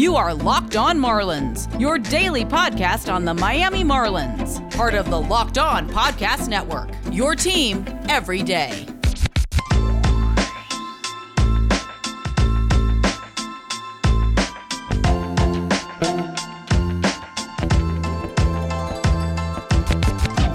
You are Locked On Marlins, your daily podcast on the Miami Marlins, part of the Locked On Podcast Network. Your team every day.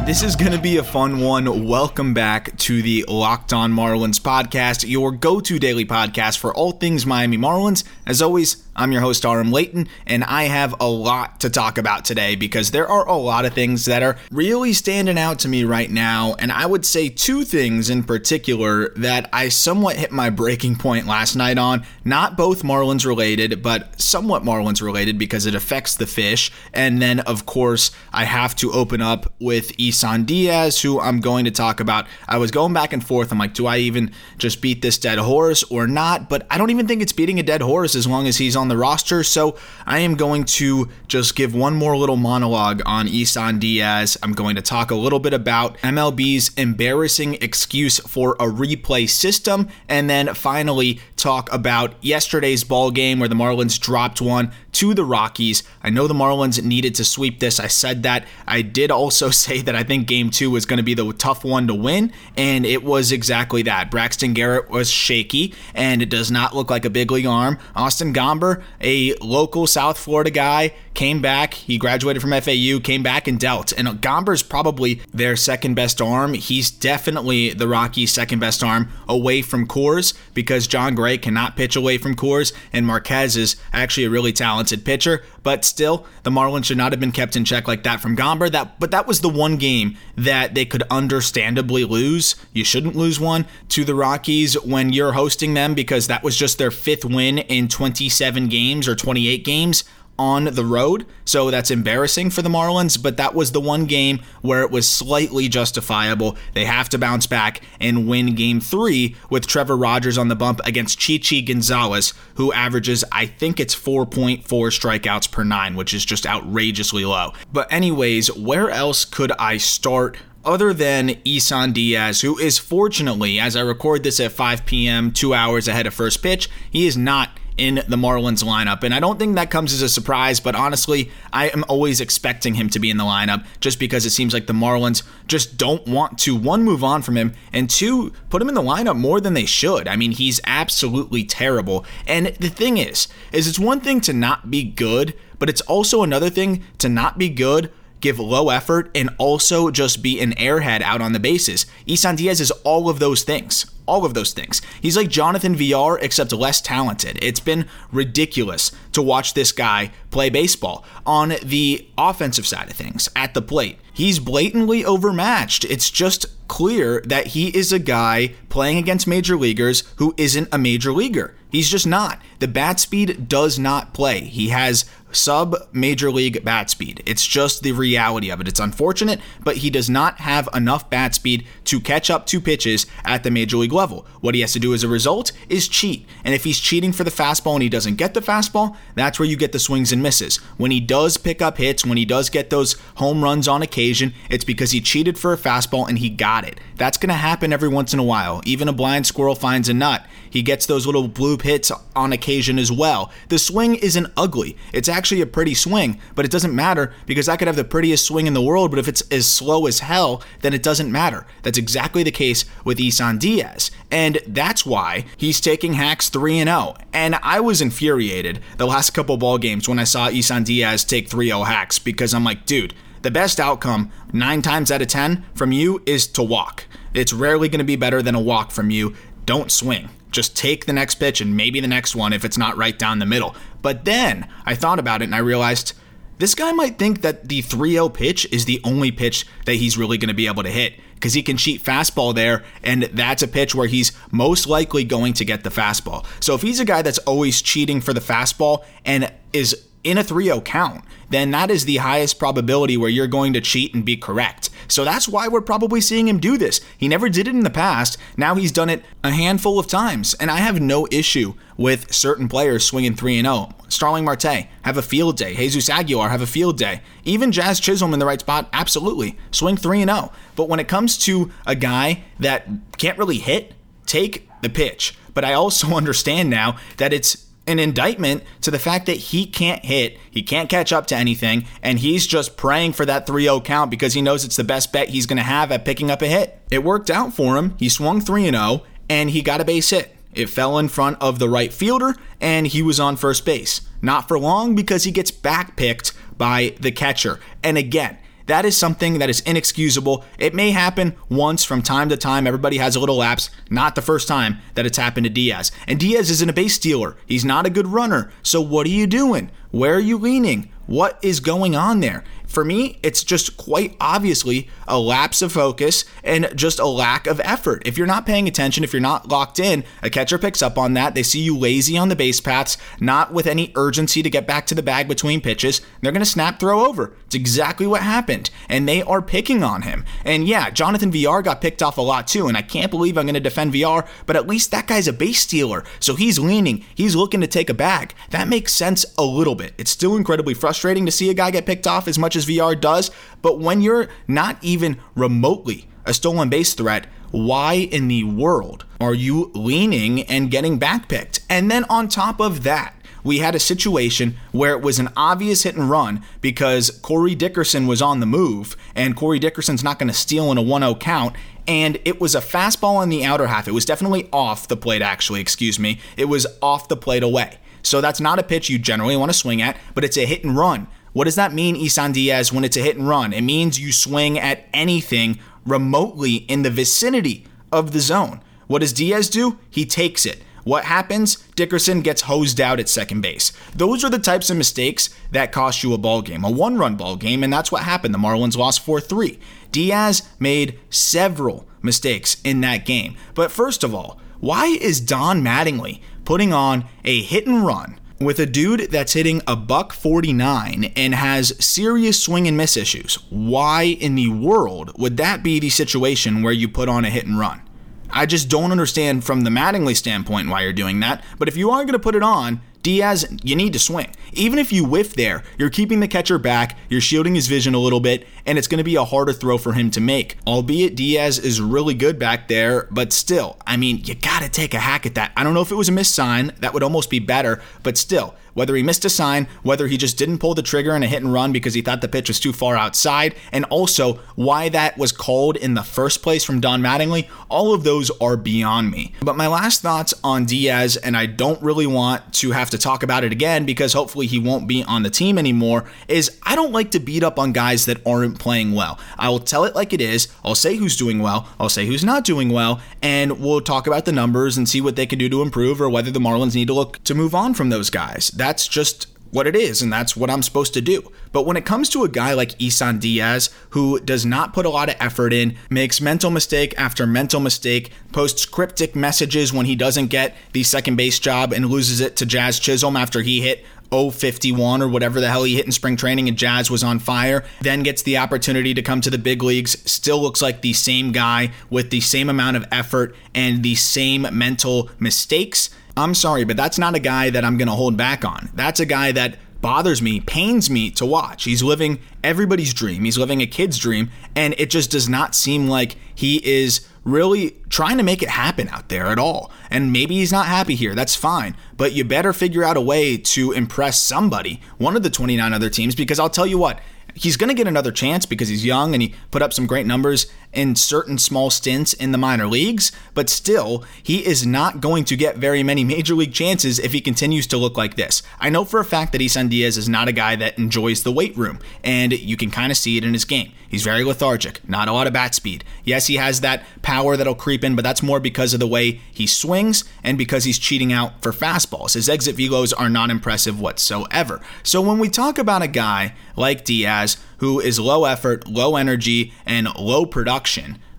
This is going to be a fun one. Welcome back to the Locked On Marlins podcast, your go to daily podcast for all things Miami Marlins. As always, I'm your host, Aram Leighton, and I have a lot to talk about today because there are a lot of things that are really standing out to me right now. And I would say two things in particular that I somewhat hit my breaking point last night on. Not both Marlins related, but somewhat Marlins related because it affects the fish. And then, of course, I have to open up with Isan Diaz, who I'm going to talk about. I was going back and forth. I'm like, do I even just beat this dead horse or not? But I don't even think it's beating a dead horse as long as he's on on the roster. So I am going to just give one more little monologue on Isan Diaz. I'm going to talk a little bit about MLB's embarrassing excuse for a replay system, and then finally talk about yesterday's ball game where the Marlins dropped one to the Rockies. I know the Marlins needed to sweep this. I said that. I did also say that I think game two was going to be the tough one to win, and it was exactly that. Braxton Garrett was shaky, and it does not look like a big league arm. Austin Gomber, a local South Florida guy, came back. He graduated from FAU, came back and dealt. And Gomber's probably their second best arm. He's definitely the Rockies' second best arm away from Coors because Jon Gray cannot pitch away from Coors, and Marquez is actually a really talented pitcher. But still, the Marlins should not have been kept in check like that from Gomber. That, but that was the one game that they could understandably lose. You shouldn't lose one to the Rockies when you're hosting them because that was just their fifth win in 27 games or 28 games on the road. So that's embarrassing for the Marlins, but that was the one game where it was slightly justifiable. They have to bounce back and win game three with Trevor Rogers on the bump against Chichi Gonzalez, who averages, I think it's 4.4 strikeouts per nine, which is just outrageously low. But, anyways, where else could I start? Other than Isan Diaz, who is fortunately, as I record this at 5 p.m., two hours ahead of first pitch, he is not in the Marlins lineup. And I don't think that comes as a surprise, but honestly, I am always expecting him to be in the lineup just because it seems like the Marlins just don't want to, one, move on from him, and two, put him in the lineup more than they should. I mean, he's absolutely terrible. And the thing is, is it's one thing to not be good, but it's also another thing to not be good give low effort, and also just be an airhead out on the bases. Isan Diaz is all of those things all of those things. He's like Jonathan Villar, except less talented. It's been ridiculous to watch this guy play baseball. On the offensive side of things, at the plate, he's blatantly overmatched. It's just clear that he is a guy playing against major leaguers who isn't a major leaguer. He's just not. The bat speed does not play. He has sub major league bat speed. It's just the reality of it. It's unfortunate, but he does not have enough bat speed to catch up to pitches at the major league level. What he has to do as a result is cheat. And if he's cheating for the fastball and he doesn't get the fastball, that's where you get the swings and misses. When he does pick up hits, when he does get those home runs on occasion, it's because he cheated for a fastball and he got it. That's going to happen every once in a while. Even a blind squirrel finds a nut. He gets those little bloop hits on occasion as well. The swing isn't ugly. It's actually a pretty swing, but it doesn't matter because I could have the prettiest swing in the world, but if it's as slow as hell, then it doesn't matter. That's exactly the case with Isan Diaz. And that's why he's taking hacks 3 0. And I was infuriated the last couple ball games when I saw Isan Diaz take 3 0 hacks because I'm like, dude, the best outcome, nine times out of 10 from you, is to walk. It's rarely going to be better than a walk from you. Don't swing. Just take the next pitch and maybe the next one if it's not right down the middle. But then I thought about it and I realized this guy might think that the 3 0 pitch is the only pitch that he's really going to be able to hit because he can cheat fastball there, and that's a pitch where he's most likely going to get the fastball. So if he's a guy that's always cheating for the fastball and is in a 3 0 count, then that is the highest probability where you're going to cheat and be correct. So that's why we're probably seeing him do this. He never did it in the past. Now he's done it a handful of times. And I have no issue with certain players swinging 3 0. Starling Marte, have a field day. Jesus Aguilar, have a field day. Even Jazz Chisholm in the right spot, absolutely. Swing 3 0. But when it comes to a guy that can't really hit, take the pitch. But I also understand now that it's an indictment to the fact that he can't hit, he can't catch up to anything, and he's just praying for that 3 0 count because he knows it's the best bet he's going to have at picking up a hit. It worked out for him. He swung 3 0 and he got a base hit. It fell in front of the right fielder and he was on first base. Not for long because he gets backpicked by the catcher. And again, that is something that is inexcusable. It may happen once from time to time. Everybody has a little lapse. Not the first time that it's happened to Diaz. And Diaz isn't a base stealer. He's not a good runner. So what are you doing? Where are you leaning? What is going on there? For me, it's just quite obviously a lapse of focus and just a lack of effort. If you're not paying attention, if you're not locked in, a catcher picks up on that. They see you lazy on the base paths, not with any urgency to get back to the bag between pitches. They're going to snap throw over. It's exactly what happened. And they are picking on him. And yeah, Jonathan Villar got picked off a lot too. And I can't believe I'm going to defend Villar, but at least that guy's a base stealer. So he's leaning, he's looking to take a bag. That makes sense a little bit. It's still incredibly frustrating to see a guy get picked off as much as Villar does. But when you're not even remotely a stolen base threat, why in the world are you leaning and getting backpicked? And then on top of that, we had a situation where it was an obvious hit and run because Corey Dickerson was on the move, and Corey Dickerson's not going to steal in a 1 0 count. And it was a fastball in the outer half. It was definitely off the plate, actually, excuse me. It was off the plate away. So that's not a pitch you generally want to swing at, but it's a hit and run. What does that mean, Isan Diaz, when it's a hit and run? It means you swing at anything remotely in the vicinity of the zone. What does Diaz do? He takes it. What happens? Dickerson gets hosed out at second base. Those are the types of mistakes that cost you a ball game, a one-run ball game, and that's what happened. The Marlins lost 4-3. Diaz made several mistakes in that game. But first of all, why is Don Mattingly putting on a hit and run with a dude that's hitting a buck 49 and has serious swing and miss issues, why in the world would that be the situation where you put on a hit and run? I just don't understand from the Mattingly standpoint why you're doing that. But if you are going to put it on, Diaz, you need to swing. Even if you whiff there, you're keeping the catcher back, you're shielding his vision a little bit, and it's going to be a harder throw for him to make. Albeit Diaz is really good back there, but still, I mean, you got to take a hack at that. I don't know if it was a missed sign, that would almost be better, but still, whether he missed a sign, whether he just didn't pull the trigger in a hit and run because he thought the pitch was too far outside, and also why that was called in the first place from Don Mattingly, all of those are beyond me. But my last thoughts on Diaz, and I don't really want to have to talk about it again because hopefully he won't be on the team anymore, is I don't like to beat up on guys that aren't playing well. I will tell it like it is. I'll say who's doing well, I'll say who's not doing well, and we'll talk about the numbers and see what they can do to improve or whether the Marlins need to look to move on from those guys that's just what it is, and that's what I'm supposed to do. But when it comes to a guy like Isan Diaz, who does not put a lot of effort in, makes mental mistake after mental mistake, posts cryptic messages when he doesn't get the second base job and loses it to Jazz Chisholm after he hit 051 or whatever the hell he hit in spring training and Jazz was on fire, then gets the opportunity to come to the big leagues, still looks like the same guy with the same amount of effort and the same mental mistakes I'm sorry, but that's not a guy that I'm going to hold back on. That's a guy that bothers me, pains me to watch. He's living everybody's dream. He's living a kid's dream, and it just does not seem like he is really trying to make it happen out there at all. And maybe he's not happy here. That's fine. But you better figure out a way to impress somebody, one of the 29 other teams, because I'll tell you what, he's going to get another chance because he's young and he put up some great numbers in certain small stints in the minor leagues, but still, he is not going to get very many major league chances if he continues to look like this. I know for a fact that Isan Diaz is not a guy that enjoys the weight room, and you can kind of see it in his game. He's very lethargic, not a lot of bat speed. Yes, he has that power that'll creep in, but that's more because of the way he swings and because he's cheating out for fastballs. His exit velos are not impressive whatsoever. So when we talk about a guy like Diaz, who is low effort, low energy, and low production,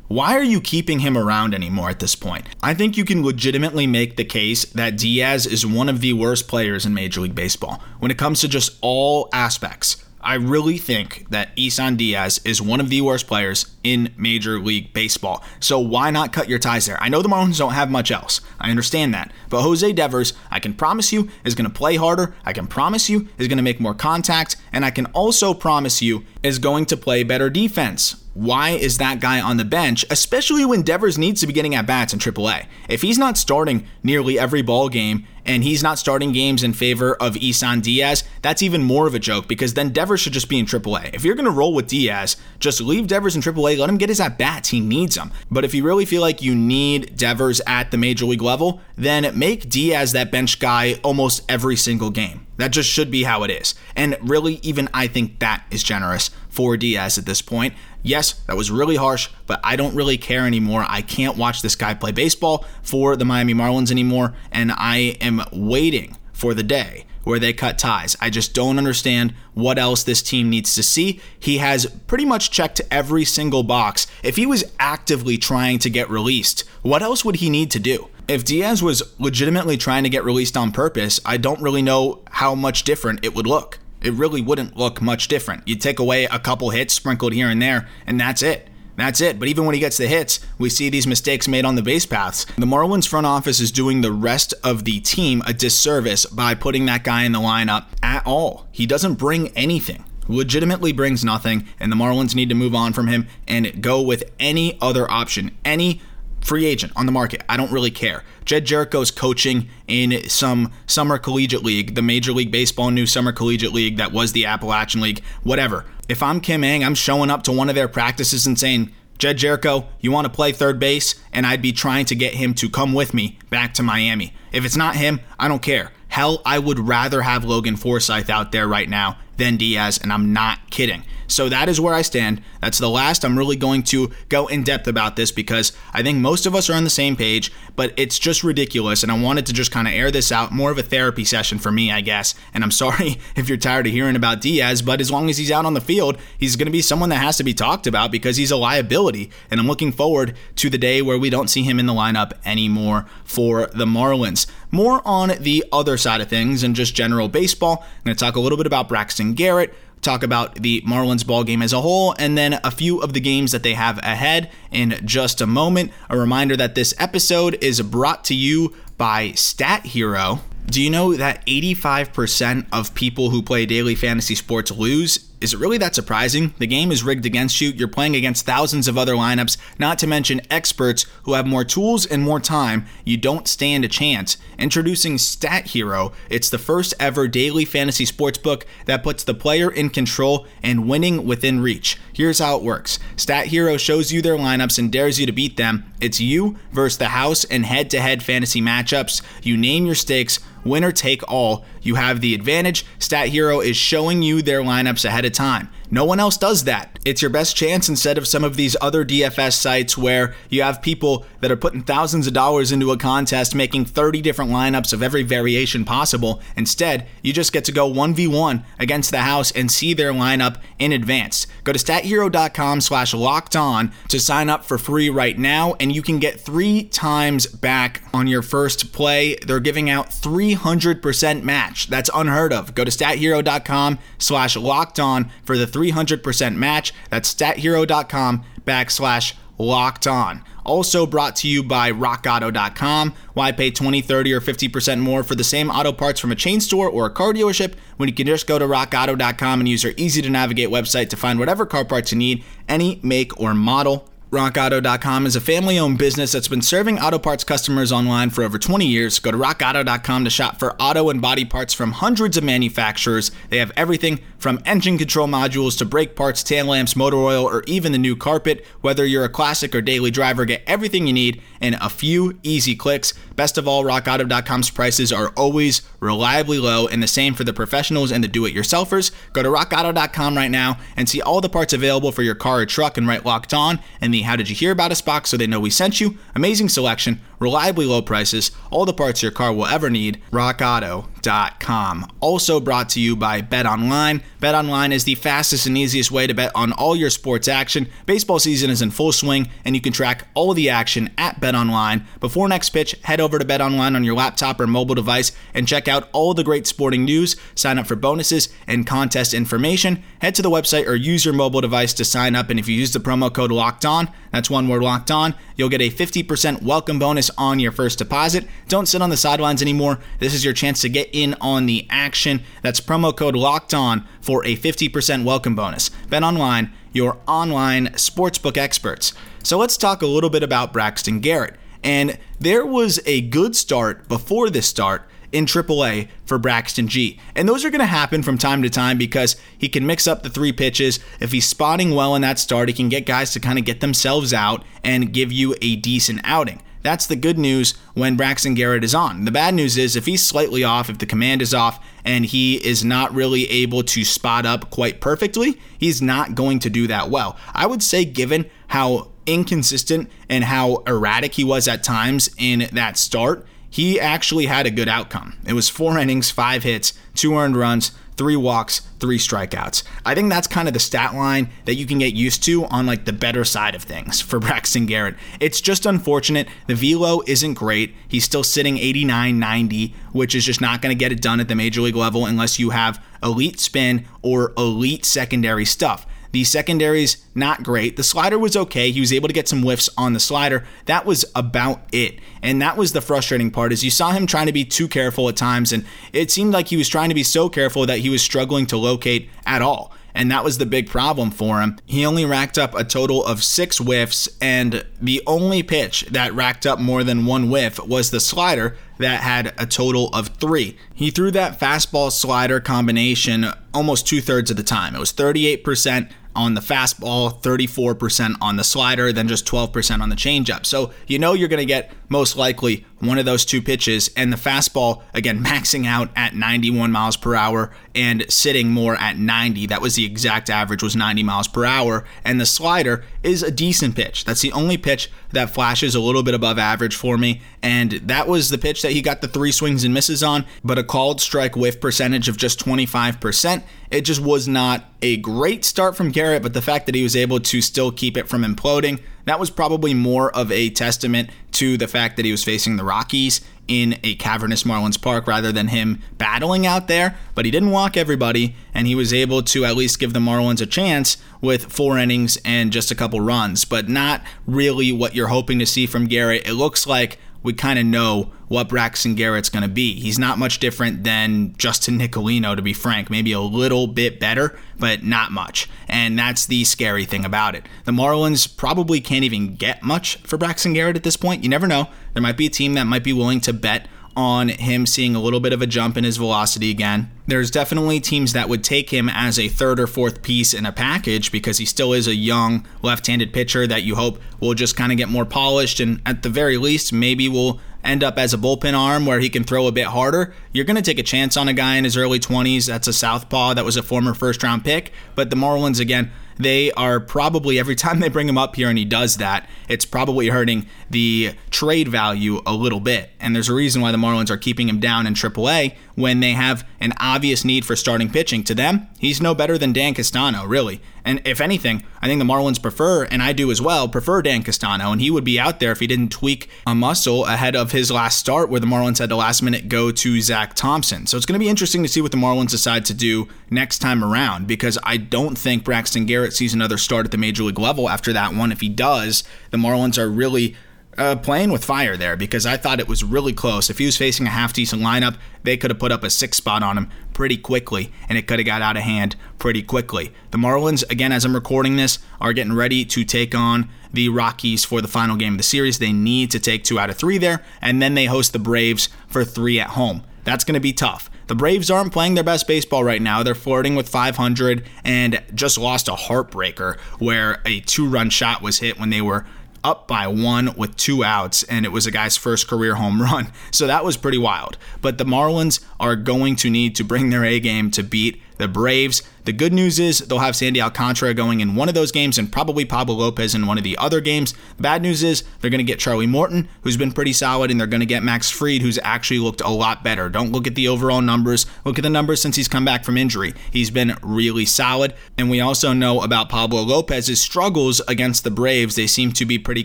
why are you keeping him around anymore at this point? I think you can legitimately make the case that Diaz is one of the worst players in Major League Baseball when it comes to just all aspects. I really think that Isan Diaz is one of the worst players in Major League Baseball. So why not cut your ties there? I know the Marlins don't have much else. I understand that. But Jose Devers, I can promise you, is going to play harder. I can promise you, is going to make more contact. And I can also promise you, is going to play better defense. Why is that guy on the bench, especially when Devers needs to be getting at bats in AAA? If he's not starting nearly every ball game and he's not starting games in favor of Isan Diaz, that's even more of a joke because then Devers should just be in AAA. If you're going to roll with Diaz, just leave Devers in AAA, let him get his at bats. He needs them. But if you really feel like you need Devers at the major league level, then make Diaz that bench guy almost every single game. That just should be how it is. And really, even I think that is generous for Diaz at this point. Yes, that was really harsh, but I don't really care anymore. I can't watch this guy play baseball for the Miami Marlins anymore, and I am waiting for the day where they cut ties. I just don't understand what else this team needs to see. He has pretty much checked every single box. If he was actively trying to get released, what else would he need to do? If Diaz was legitimately trying to get released on purpose, I don't really know how much different it would look it really wouldn't look much different. You take away a couple hits sprinkled here and there, and that's it. That's it. But even when he gets the hits, we see these mistakes made on the base paths. The Marlins front office is doing the rest of the team a disservice by putting that guy in the lineup at all. He doesn't bring anything. Legitimately brings nothing, and the Marlins need to move on from him and go with any other option, any free agent on the market. I don't really care. Jed Gyorko's coaching in some summer collegiate league, the Major League Baseball new summer collegiate league that was the Appalachian League, whatever. If I'm Kim Ng, I'm showing up to one of their practices and saying, Jed Jericho, you want to play third base? And I'd be trying to get him to come with me back to Miami. If it's not him, I don't care. Hell, I would rather have Logan Forsythe out there right now than Diaz, and I'm not kidding. So that is where I stand. That's the last I'm really going to go in depth about this because I think most of us are on the same page, but it's just ridiculous. And I wanted to just kind of air this out, more of a therapy session for me, I guess. And I'm sorry if you're tired of hearing about Diaz, but as long as he's out on the field, he's going to be someone that has to be talked about because he's a liability. And I'm looking forward to the day where we don't see him in the lineup anymore for the Marlins. More on the other side of things and just general baseball. I'm going to talk a little bit about Braxton Garrett talk about the Marlins ball game as a whole, and then a few of the games that they have ahead in just a moment. A reminder that this episode is brought to you by Stat Hero. Do you know that 85% of people who play daily fantasy sports lose? Is it really that surprising? The game is rigged against you. You're playing against thousands of other lineups, not to mention experts who have more tools and more time. You don't stand a chance. Introducing Stat Hero, it's the first ever daily fantasy sports book that puts the player in control and winning within reach. Here's how it works Stat Hero shows you their lineups and dares you to beat them. It's you versus the house and head to head fantasy matchups. You name your stakes winner take all. You have the advantage. Stat Hero is showing you their lineups ahead of time. No one else does that. It's your best chance instead of some of these other DFS sites where you have people that are putting thousands of dollars into a contest making 30 different lineups of every variation possible. Instead, you just get to go 1v1 against the house and see their lineup in advance. Go to stathero.com slash locked on to sign up for free right now, and you can get three times back on your first play. They're giving out 300% match. That's unheard of. Go to stathero.com slash locked on for the 300% match. That's stathero.com backslash locked on. Also brought to you by rockauto.com. Why pay 20, 30, or 50% more for the same auto parts from a chain store or a car dealership when you can just go to rockauto.com and use our easy to navigate website to find whatever car parts you need, any make or model. RockAuto.com is a family owned business that's been serving auto parts customers online for over 20 years. Go to RockAuto.com to shop for auto and body parts from hundreds of manufacturers. They have everything from engine control modules to brake parts, tail lamps, motor oil, or even the new carpet. Whether you're a classic or daily driver, get everything you need in a few easy clicks. Best of all, RockAuto.com's prices are always reliably low, and the same for the professionals and the do it yourselfers. Go to RockAuto.com right now and see all the parts available for your car or truck and write locked on and the How Did You Hear About Us box so they know we sent you. Amazing selection, reliably low prices, all the parts your car will ever need. RockAuto.com. Also brought to you by Bet Online. Bet Online is the fastest and easiest way to bet on all your sports action. Baseball season is in full swing, and you can track all the action at Bet Online. Before next pitch, head over to Bet Online on your laptop or mobile device and check out all the great sporting news. Sign up for bonuses and contest information. Head to the website or use your mobile device to sign up, and if you use the promo code Locked On, that's one word Locked On, you'll get a 50% welcome bonus bonus on your first deposit. Don't sit on the sidelines anymore. This is your chance to get in on the action. That's promo code locked on for a 50% welcome bonus. Bet online, your online sportsbook experts. So let's talk a little bit about Braxton Garrett. And there was a good start before this start in AAA for Braxton G. And those are going to happen from time to time because he can mix up the three pitches. If he's spotting well in that start, he can get guys to kind of get themselves out and give you a decent outing. That's the good news when Braxton Garrett is on. The bad news is if he's slightly off, if the command is off, and he is not really able to spot up quite perfectly, he's not going to do that well. I would say, given how inconsistent and how erratic he was at times in that start, he actually had a good outcome. It was four innings, five hits, two earned runs, three walks, three strikeouts. I think that's kind of the stat line that you can get used to on like the better side of things for Braxton Garrett. It's just unfortunate. The velo isn't great. He's still sitting 89 90, which is just not going to get it done at the major league level unless you have elite spin or elite secondary stuff. The secondaries, not great. The slider was okay. He was able to get some whiffs on the slider. That was about it. And that was the frustrating part is you saw him trying to be too careful at times and it seemed like he was trying to be so careful that he was struggling to locate at all and that was the big problem for him. He only racked up a total of six whiffs, and the only pitch that racked up more than one whiff was the slider that had a total of three. He threw that fastball slider combination almost two thirds of the time. It was 38% on the fastball, 34% on the slider, then just 12% on the changeup. So you know you're going to get most likely one of those two pitches, and the fastball, again, maxing out at 91 miles per hour and sitting more at 90. That was the exact average, was 90 miles per hour. And the slider is a decent pitch. That's the only pitch that flashes a little bit above average for me. And that was the pitch that he got the three swings and misses on, but a called strike whiff percentage of just 25%. It just was not a great start from Garrett, but the fact that he was able to still keep it from imploding, that was probably more of a testament to the fact that he was facing the Rockies in a cavernous Marlins Park rather than him battling out there. But he didn't walk everybody, and he was able to at least give the Marlins a chance with four innings and just a couple runs, but not really what you're hoping to see from Garrett. It looks like we kind of know what Braxton Garrett's going to be. He's not much different than Justin Nicolino, to be frank. Maybe a little bit better, but not much. And that's the scary thing about it. The Marlins probably can't even get much for Braxton Garrett at this point. You never know. There might be a team that might be willing to bet on him seeing a little bit of a jump in his velocity again. There's definitely teams that would take him as a third or fourth piece in a package because he still is a young left handed pitcher that you hope will just kind of get more polished and at the very least maybe will end up as a bullpen arm where he can throw a bit harder. You're going to take a chance on a guy in his early 20s that's a southpaw that was a former first round pick, but the Marlins again they are probably every time they bring him up here and he does that, it's probably hurting the trade value a little bit. And there's a reason why the Marlins are keeping him down in AAA when they have an obvious need for starting pitching. To them, he's no better than Dan Castano, really. And if anything, I think the Marlins prefer, and I do as well, prefer Dan Castano. And he would be out there if he didn't tweak a muscle ahead of his last start, where the Marlins had to last minute go to Zach Thompson. So it's going to be interesting to see what the Marlins decide to do next time around, because I don't think Braxton Garrett sees another start at the major league level after that one. If he does, the Marlins are really uh, playing with fire there because I thought it was really close. If he was facing a half decent lineup, they could have put up a six spot on him pretty quickly, and it could have got out of hand pretty quickly. The Marlins, again, as I'm recording this, are getting ready to take on the Rockies for the final game of the series. They need to take two out of three there, and then they host the Braves for three at home. That's going to be tough. The Braves aren't playing their best baseball right now. They're flirting with 500 and just lost a heartbreaker where a two run shot was hit when they were up by one with two outs, and it was a guy's first career home run. So that was pretty wild. But the Marlins are going to need to bring their A game to beat the Braves. The good news is they'll have Sandy Alcantara going in one of those games and probably Pablo Lopez in one of the other games. The bad news is they're going to get Charlie Morton, who's been pretty solid, and they're going to get Max Fried, who's actually looked a lot better. Don't look at the overall numbers, look at the numbers since he's come back from injury. He's been really solid. And we also know about Pablo Lopez's struggles against the Braves. They seem to be pretty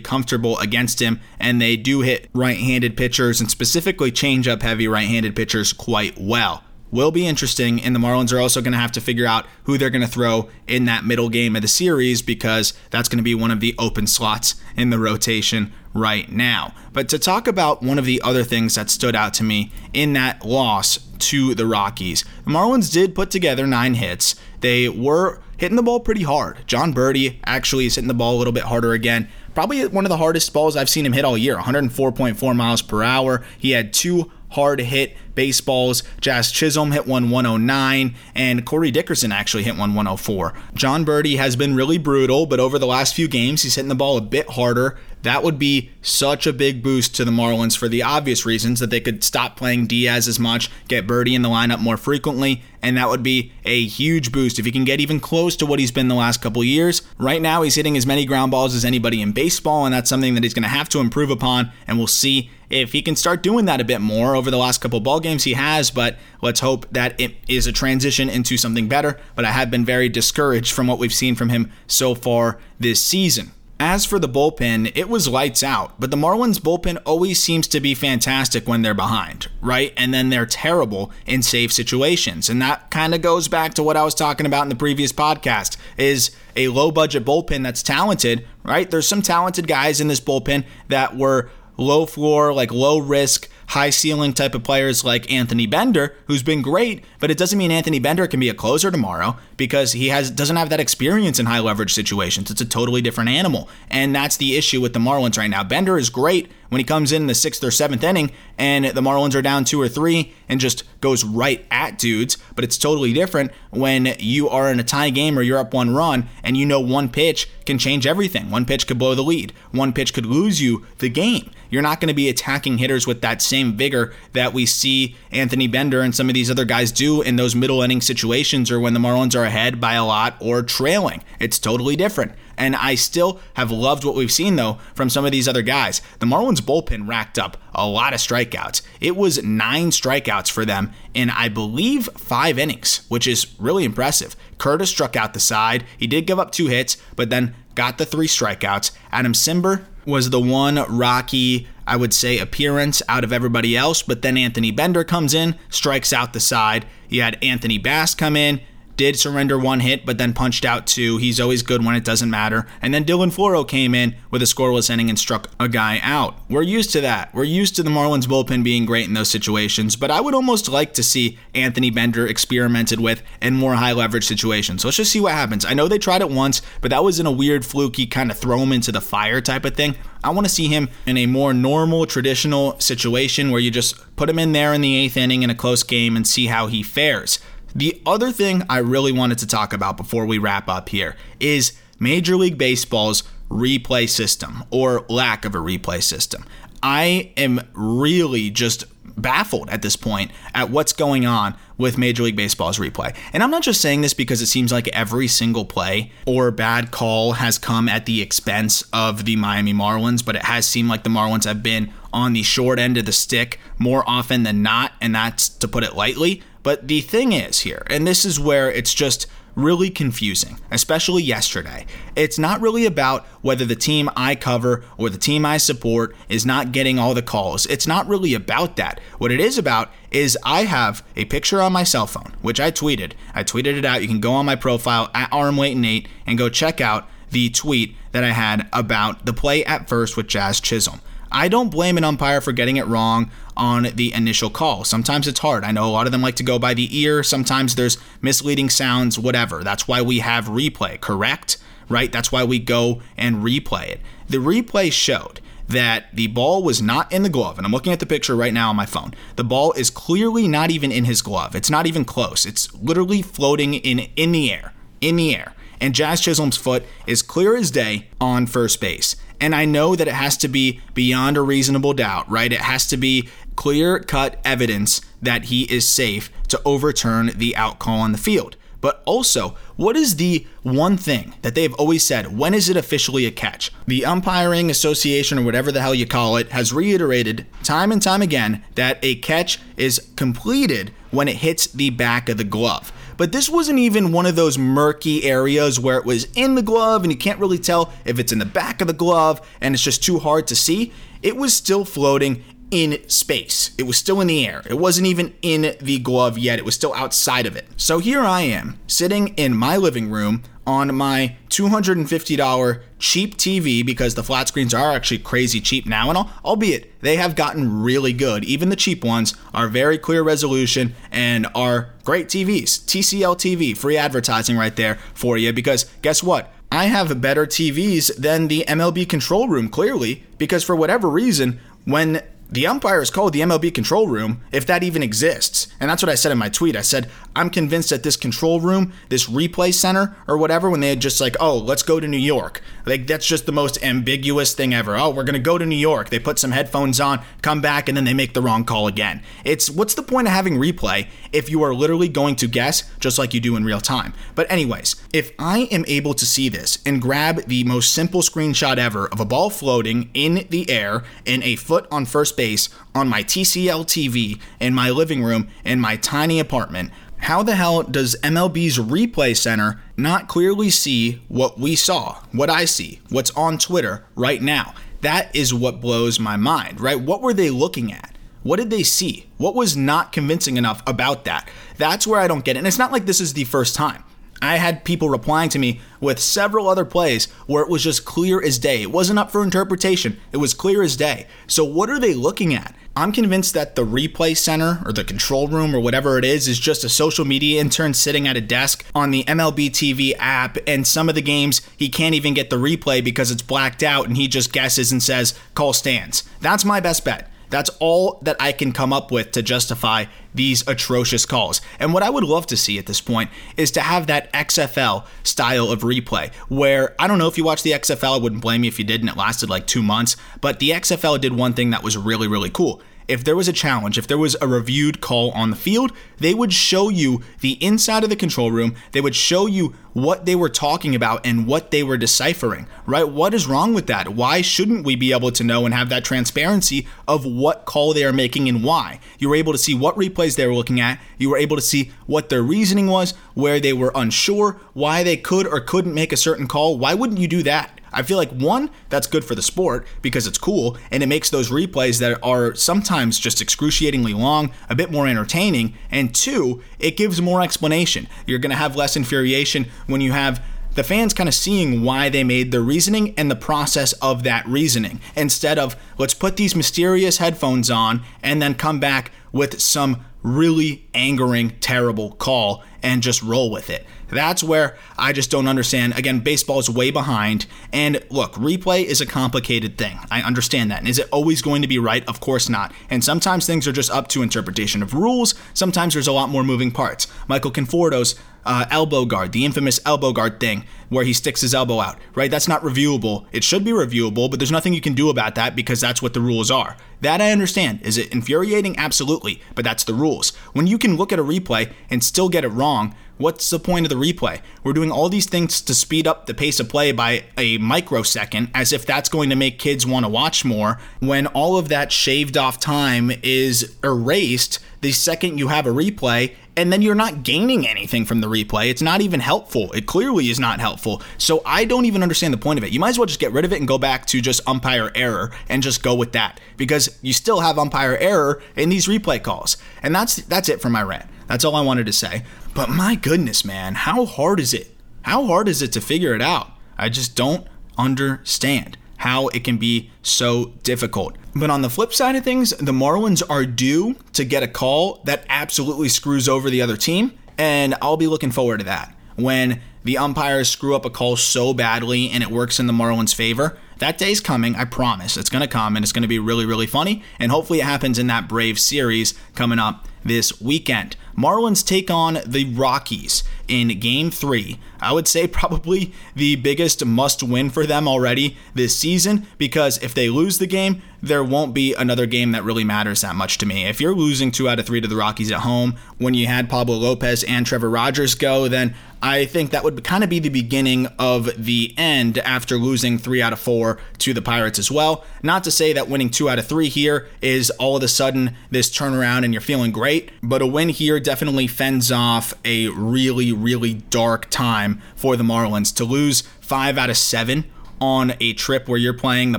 comfortable against him, and they do hit right handed pitchers and specifically change up heavy right handed pitchers quite well. Will be interesting. And the Marlins are also going to have to figure out who they're going to throw in that middle game of the series because that's going to be one of the open slots in the rotation right now. But to talk about one of the other things that stood out to me in that loss to the Rockies, the Marlins did put together nine hits. They were hitting the ball pretty hard. Jon Berti actually is hitting the ball a little bit harder again. Probably one of the hardest balls I've seen him hit all year 104.4 miles per hour. He had two hard hit baseballs. Jazz Chisholm hit one 109, and Corey Dickerson actually hit one 104. Jon Berti has been really brutal, but over the last few games, he's hitting the ball a bit harder. That would be such a big boost to the Marlins for the obvious reasons that they could stop playing Diaz as much, get Berti in the lineup more frequently, and that would be a huge boost if he can get even close to what he's been the last couple years. Right now, he's hitting as many ground balls as anybody in baseball, and that's something that he's going to have to improve upon, and we'll see if he can start doing that a bit more over the last couple ball games he has, but let's hope that it is a transition into something better. But I have been very discouraged from what we've seen from him so far this season. As for the bullpen, it was lights out, but the Marlins bullpen always seems to be fantastic when they're behind, right? And then they're terrible in safe situations. And that kind of goes back to what I was talking about in the previous podcast is a low budget bullpen that's talented, right? There's some talented guys in this bullpen that were low floor, like low risk, high ceiling type of players like Anthony Bender, who's been great, but it doesn't mean Anthony Bender can be a closer tomorrow because he has doesn't have that experience in high leverage situations. It's a totally different animal. And that's the issue with the Marlins right now. Bender is great when he comes in the sixth or seventh inning and the Marlins are down two or three and just goes right at dudes. But it's totally different when you are in a tie game or you're up one run and you know one pitch can change everything. One pitch could blow the lead, one pitch could lose you the game. You're not going to be attacking hitters with that same vigor that we see Anthony Bender and some of these other guys do in those middle inning situations or when the Marlins are ahead by a lot or trailing. It's totally different. And I still have loved what we've seen, though, from some of these other guys. The Marlins bullpen racked up a lot of strikeouts. It was nine strikeouts for them in, I believe, five innings, which is really impressive. Curtis struck out the side. He did give up two hits, but then got the three strikeouts. Adam Cimber was the one rocky, I would say, appearance out of everybody else, but then Anthony Bender comes in, strikes out the side. You had Anthony Bass come in, did surrender one hit, but then punched out two. He's always good when it doesn't matter. And then Dylan Floro came in with a scoreless inning and struck a guy out. We're used to that. We're used to the Marlins bullpen being great in those situations, but I would almost like to see Anthony Bender experimented with in more high leverage situations. So let's just see what happens. I know they tried it once, but that was in a weird, fluky kind of throw him into the fire type of thing. I want to see him in a more normal, traditional situation where you just put him in there in the eighth inning in a close game and see how he fares. The other thing I really wanted to talk about before we wrap up here is Major League Baseball's replay system or lack of a replay system. I am really just baffled at this point at what's going on with Major League Baseball's replay. And I'm not just saying this because it seems like every single play or bad call has come at the expense of the Miami Marlins, but it has seemed like the Marlins have been on the short end of the stick more often than not, and that's to put it lightly. But the thing is here, and this is where it's just really confusing, especially yesterday. It's not really about whether the team I cover or the team I support is not getting all the calls. It's not really about that. What it is about is I have a picture on my cell phone, which I tweeted. I tweeted it out. You can go on my profile at RMWaiting8 and go check out the tweet that I had about the play at first with Jazz Chisholm. I don't blame an umpire for getting it wrong on the initial call. Sometimes it's hard. I know a lot of them like to go by the ear. Sometimes there's misleading sounds, whatever. That's why we have replay, correct? Right? That's why we go and replay it. The replay showed that the ball was not in the glove. And I'm looking at the picture right now on my phone. The ball is clearly not even in his glove. It's not even close. It's literally floating in in the air. In the air. And Jazz Chisholm's foot is clear as day on first base. And I know that it has to be beyond a reasonable doubt, right? It has to be clear cut evidence that he is safe to overturn the out call on the field. But also, what is the one thing that they've always said? When is it officially a catch? The umpiring association, or whatever the hell you call it, has reiterated time and time again that a catch is completed when it hits the back of the glove. But this wasn't even one of those murky areas where it was in the glove and you can't really tell if it's in the back of the glove and it's just too hard to see. It was still floating in space. It was still in the air. It wasn't even in the glove yet. It was still outside of it. So here I am, sitting in my living room on my $250 cheap TV because the flat screens are actually crazy cheap now, and albeit they have gotten really good. Even the cheap ones are very clear resolution and are great TVs. TCL TV, free advertising right there for you because guess what? I have better TVs than the MLB control room, clearly, because for whatever reason, when the umpire is called the MLB control room, if that even exists. And that's what I said in my tweet. I said, I'm convinced that this control room, this replay center or whatever, when they had just like, oh, let's go to New York. Like, that's just the most ambiguous thing ever. Oh, we're going to go to New York. They put some headphones on, come back, and then they make the wrong call again. It's what's the point of having replay if you are literally going to guess just like you do in real time? But, anyways, if I am able to see this and grab the most simple screenshot ever of a ball floating in the air in a foot on first base, space on my TCL TV in my living room in my tiny apartment. How the hell does MLB's replay center not clearly see what we saw, what I see, what's on Twitter right now? That is what blows my mind, right? What were they looking at? What did they see? What was not convincing enough about that? That's where I don't get it. And it's not like this is the first time. I had people replying to me with several other plays where it was just clear as day. It wasn't up for interpretation, it was clear as day. So, what are they looking at? I'm convinced that the replay center or the control room or whatever it is is just a social media intern sitting at a desk on the MLB TV app. And some of the games, he can't even get the replay because it's blacked out and he just guesses and says, call stands. That's my best bet. That's all that I can come up with to justify these atrocious calls. And what I would love to see at this point is to have that XFL style of replay, where I don't know if you watched the XFL, I wouldn't blame you if you did, and it lasted like two months, but the XFL did one thing that was really, really cool if there was a challenge, if there was a reviewed call on the field, they would show you the inside of the control room. They would show you what they were talking about and what they were deciphering, right? What is wrong with that? Why shouldn't we be able to know and have that transparency of what call they are making and why? You were able to see what replays they were looking at. You were able to see what their reasoning was, where they were unsure, why they could or couldn't make a certain call. Why wouldn't you do that? I feel like one, that's good for the sport because it's cool and it makes those replays that are sometimes just excruciatingly long a bit more entertaining. And two, it gives more explanation. You're going to have less infuriation when you have the fans kind of seeing why they made their reasoning and the process of that reasoning instead of let's put these mysterious headphones on and then come back with some really angering, terrible call and just roll with it. That's where I just don't understand. Again, baseball is way behind. And look, replay is a complicated thing. I understand that. And is it always going to be right? Of course not. And sometimes things are just up to interpretation of rules. Sometimes there's a lot more moving parts. Michael Conforto's uh, elbow guard, the infamous elbow guard thing where he sticks his elbow out, right? That's not reviewable. It should be reviewable, but there's nothing you can do about that because that's what the rules are. That I understand. Is it infuriating? Absolutely, but that's the rules. When you can look at a replay and still get it wrong, What's the point of the replay? We're doing all these things to speed up the pace of play by a microsecond as if that's going to make kids want to watch more when all of that shaved off time is erased the second you have a replay and then you're not gaining anything from the replay. It's not even helpful. It clearly is not helpful. So I don't even understand the point of it. You might as well just get rid of it and go back to just umpire error and just go with that because you still have umpire error in these replay calls. And that's that's it for my rant. That's all I wanted to say. But my goodness, man, how hard is it? How hard is it to figure it out? I just don't understand how it can be so difficult. But on the flip side of things, the Marlins are due to get a call that absolutely screws over the other team, and I'll be looking forward to that. When the umpires screw up a call so badly and it works in the Marlins' favor, that day's coming, I promise. It's going to come and it's going to be really, really funny. And hopefully it happens in that Brave series coming up this weekend. Marlins take on the Rockies in game three. I would say probably the biggest must win for them already this season because if they lose the game, there won't be another game that really matters that much to me. If you're losing two out of three to the Rockies at home when you had Pablo Lopez and Trevor Rogers go, then I think that would kind of be the beginning of the end after losing three out of four to the Pirates as well. Not to say that winning two out of three here is all of a sudden this turnaround and you're feeling great, but a win here definitely fends off a really, really dark time for the Marlins. To lose five out of seven on a trip where you're playing the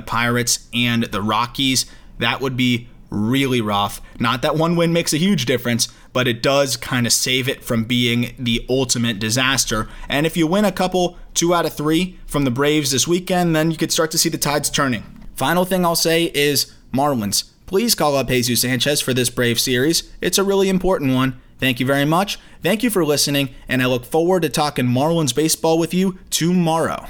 Pirates and the Rockies, that would be really rough. Not that one win makes a huge difference, but it does kind of save it from being the ultimate disaster. And if you win a couple, two out of three from the Braves this weekend, then you could start to see the tides turning. Final thing I'll say is Marlins. Please call up Jesus Sanchez for this Brave series. It's a really important one. Thank you very much. Thank you for listening, and I look forward to talking Marlins baseball with you tomorrow.